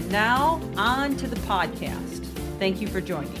And now, on to the podcast. Thank you for joining.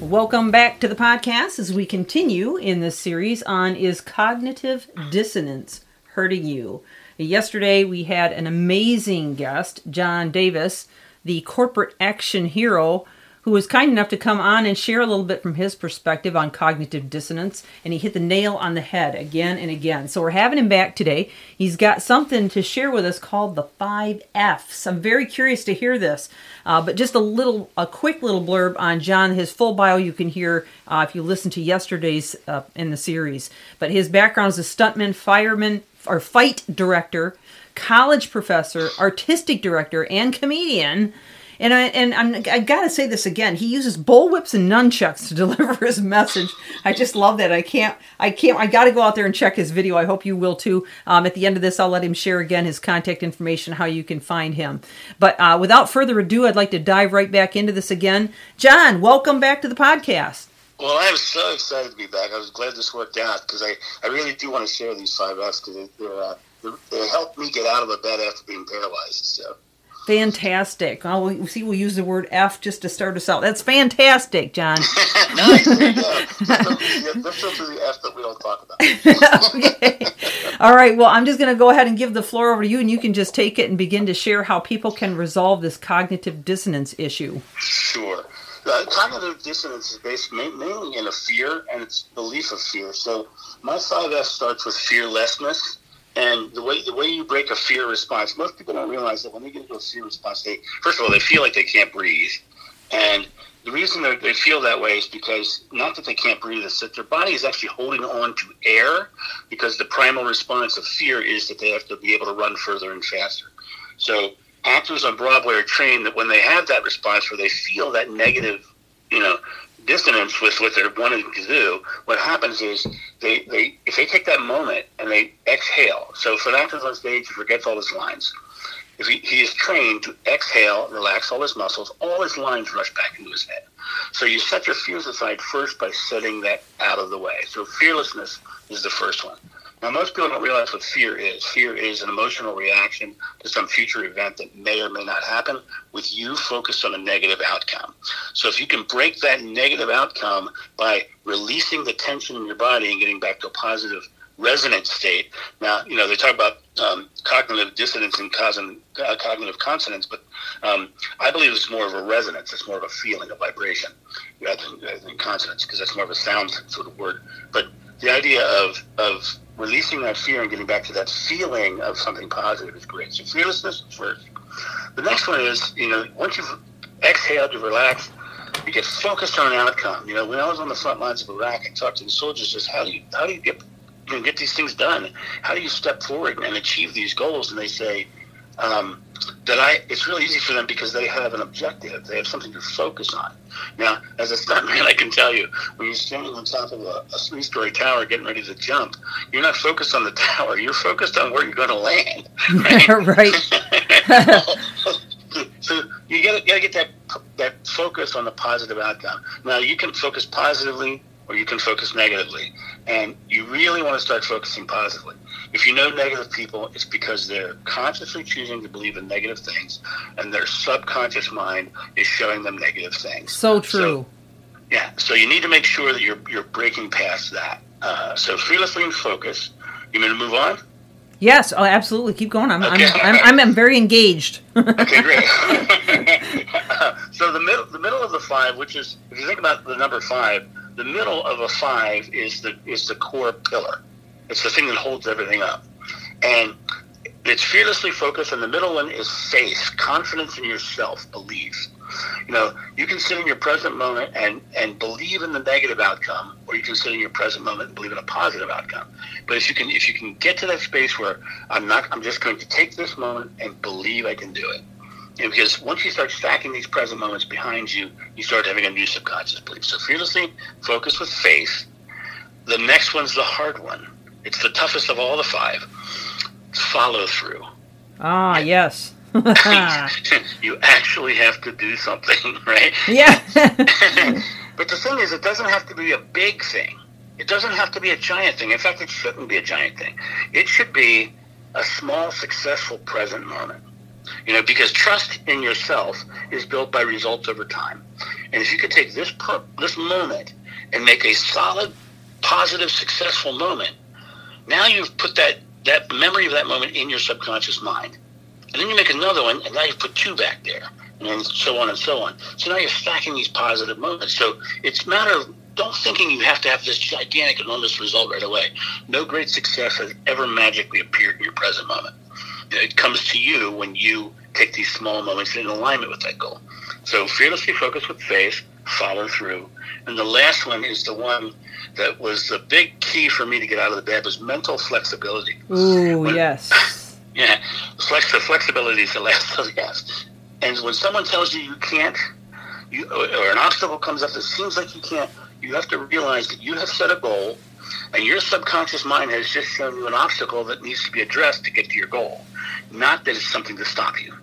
Welcome back to the podcast as we continue in this series on Is Cognitive Dissonance Hurting You? Yesterday, we had an amazing guest, John Davis, the corporate action hero who was kind enough to come on and share a little bit from his perspective on cognitive dissonance. And he hit the nail on the head again and again. So we're having him back today. He's got something to share with us called the five F's. I'm very curious to hear this. Uh, but just a little, a quick little blurb on John. His full bio you can hear uh, if you listen to yesterday's uh, in the series. But his background is a stuntman, fireman, or fight director, college professor, artistic director, and comedian. And I and I'm, I gotta say this again. He uses bullwhips and nunchucks to deliver his message. I just love that. I can't. I can't. I gotta go out there and check his video. I hope you will too. Um, at the end of this, I'll let him share again his contact information, how you can find him. But uh, without further ado, I'd like to dive right back into this again. John, welcome back to the podcast. Well, I am so excited to be back. I was glad this worked out because I, I really do want to share these five F's because they, uh, they helped me get out of the bed after being paralyzed. So. Fantastic. We see we'll use the word F just to start us out. That's fantastic, John. nice. That's the F that we don't talk about. okay. All right. Well, I'm just going to go ahead and give the floor over to you, and you can just take it and begin to share how people can resolve this cognitive dissonance issue. Sure. Uh, cognitive dissonance is based mainly in a fear and its belief of fear. So my 5F's starts with fearlessness and the way the way you break a fear response, most people don't realize that when they get into a fear response, they first of all they feel like they can't breathe, and the reason they feel that way is because not that they can't breathe, it's that their body is actually holding on to air because the primal response of fear is that they have to be able to run further and faster. So actors on Broadway are trained that when they have that response where they feel that negative, you know, dissonance with what they're wanting to do, what happens is they, they if they take that moment and they exhale. So actor on stage forgets all his lines, if he, he is trained to exhale, relax all his muscles, all his lines rush back into his head. So you set your fears aside first by setting that out of the way. So fearlessness is the first one. Now, most people don't realize what fear is. Fear is an emotional reaction to some future event that may or may not happen with you focused on a negative outcome. So, if you can break that negative outcome by releasing the tension in your body and getting back to a positive resonant state. Now, you know, they talk about um, cognitive dissonance and uh, cognitive consonance, but um, I believe it's more of a resonance. It's more of a feeling, a vibration, rather than, rather than consonance, because that's more of a sound sort of word. But the idea of, of releasing that fear and getting back to that feeling of something positive is great. So fearlessness first. The next one is, you know, once you've exhaled, you've relaxed, you get focused on an outcome. You know, when I was on the front lines of Iraq, I talked to the soldiers, just how do you how do you get you know, get these things done? How do you step forward and achieve these goals? And they say, um, that I it's really easy for them because they have an objective. They have something to focus on. Now, as a stuntman, I can tell you when you're standing on top of a, a three-story tower getting ready to jump, you're not focused on the tower. You're focused on where you're going to land. Right. right. so you got to get that that focus on the positive outcome. Now you can focus positively or you can focus negatively, and you really want to start focusing positively. If you know negative people, it's because they're consciously choosing to believe in negative things, and their subconscious mind is showing them negative things. So true. So, yeah. So you need to make sure that you're you're breaking past that. Uh, so fearlessly and focus. You mean to move on? Yes. Oh, absolutely. Keep going. I'm okay. I'm, I'm, I'm, I'm very engaged. okay, great. so the middle the middle of the five, which is if you think about the number five, the middle of a five is the is the core pillar. It's the thing that holds everything up. And it's fearlessly focused, and the middle one is faith, confidence in yourself, belief. You know, you can sit in your present moment and, and believe in the negative outcome, or you can sit in your present moment and believe in a positive outcome. But if you can if you can get to that space where I'm not I'm just going to take this moment and believe I can do it. And because once you start stacking these present moments behind you, you start having a new subconscious belief. So fearlessly focus with faith. The next one's the hard one. It's the toughest of all the five. Follow through. Ah, yes. you actually have to do something, right? Yeah. but the thing is, it doesn't have to be a big thing. It doesn't have to be a giant thing. In fact, it shouldn't be a giant thing. It should be a small, successful present moment. You know, because trust in yourself is built by results over time. And if you could take this per- this moment and make a solid, positive, successful moment, now you've put that that memory of that moment in your subconscious mind. And then you make another one, and now you put two back there, and so on and so on. So now you're stacking these positive moments. So it's a matter of don't thinking you have to have this gigantic, enormous result right away. No great success has ever magically appeared in your present moment. It comes to you when you take these small moments in alignment with that goal. So fearlessly focus with faith, follow through. And the last one is the one that was the big key for me to get out of the bed was mental flexibility. Ooh, when, yes. Yeah, flex, the flexibility is the last of the F's. And when someone tells you you can't, you, or an obstacle comes up that seems like you can't, you have to realize that you have set a goal and your subconscious mind has just shown you an obstacle that needs to be addressed to get to your goal, not that it's something to stop you.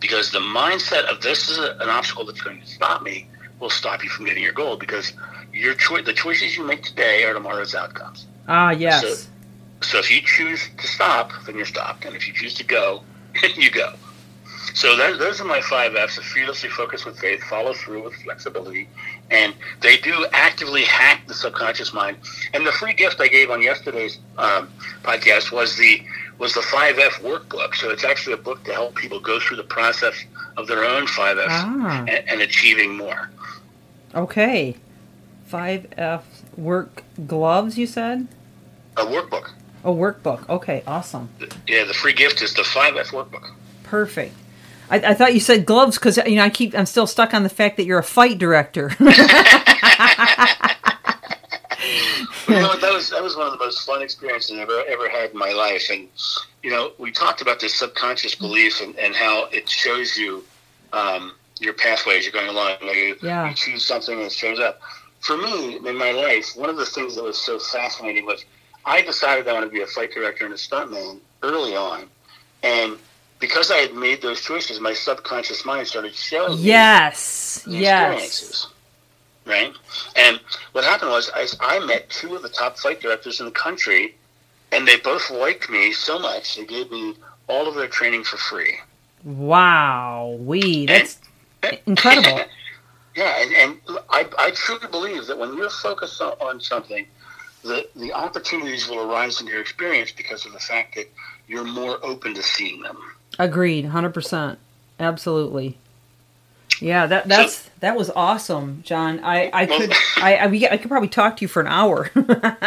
Because the mindset of this is an obstacle that's going to stop me will stop you from getting your goal because your cho- the choices you make today are tomorrow's outcomes. Ah, yes. So, so if you choose to stop, then you're stopped, and if you choose to go, you go. So that, those are my five F's: fearlessly focus with faith, follow through with flexibility, and they do actively hack the subconscious mind. And the free gift I gave on yesterday's um, podcast was the was the five F workbook. So it's actually a book to help people go through the process of their own five F's Ah. and, and achieving more. Okay. 5F work gloves, you said? A workbook. A workbook. Okay, awesome. Yeah, the free gift is the five F workbook. Perfect. I, I thought you said gloves because you know I keep I'm still stuck on the fact that you're a fight director. you know, that was that was one of the most fun experiences I've ever ever had in my life. And you know, we talked about this subconscious belief and, and how it shows you um, your pathways. You're going along. You, know, you, Yeah. you choose something and it shows up. For me, in my life, one of the things that was so fascinating was I decided I wanted to be a fight director and a stuntman early on, and because I had made those choices, my subconscious mind started showing me yes. the Yes. Right? And what happened was I, I met two of the top fight directors in the country, and they both liked me so much, they gave me all of their training for free. Wow. We. That's incredible. Yeah, and, and I, I truly believe that when you're focused on, on something, the, the opportunities will arise in your experience because of the fact that you're more open to seeing them. Agreed. 100%. Absolutely. Yeah, that that's that was awesome, John. I I could I I, I could probably talk to you for an hour.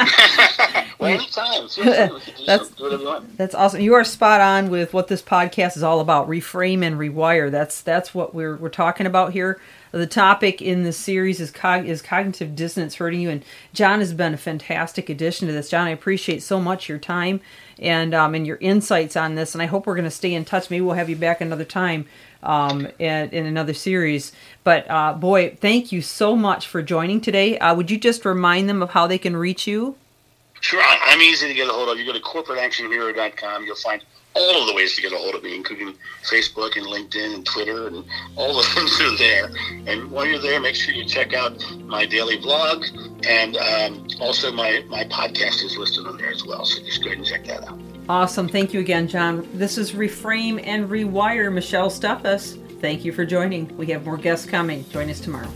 Well, anytime. Feel free. We can do That's- some- do whatever you want. That's awesome. You are spot on with what this podcast is all about. Reframe and rewire. That's that's what we're we're talking about here. The topic in this series is cog- is cognitive dissonance hurting you, and John has been a fantastic addition to this. John, I appreciate so much your time and um, and your insights on this, and I hope we're going to stay in touch. Maybe we'll have you back another time um, in, in another series. But uh, boy, thank you so much for joining today. Uh, would you just remind them of how they can reach you? Sure, I'm easy to get a hold of. You go to corporateactionhero.com, you'll find all of the ways to get a hold of me, including Facebook and LinkedIn and Twitter, and all the things are there. And while you're there, make sure you check out my daily blog, and um, also my, my podcast is listed on there as well. So just go ahead and check that out. Awesome. Thank you again, John. This is Reframe and Rewire. Michelle Steffes. Thank you for joining. We have more guests coming. Join us tomorrow.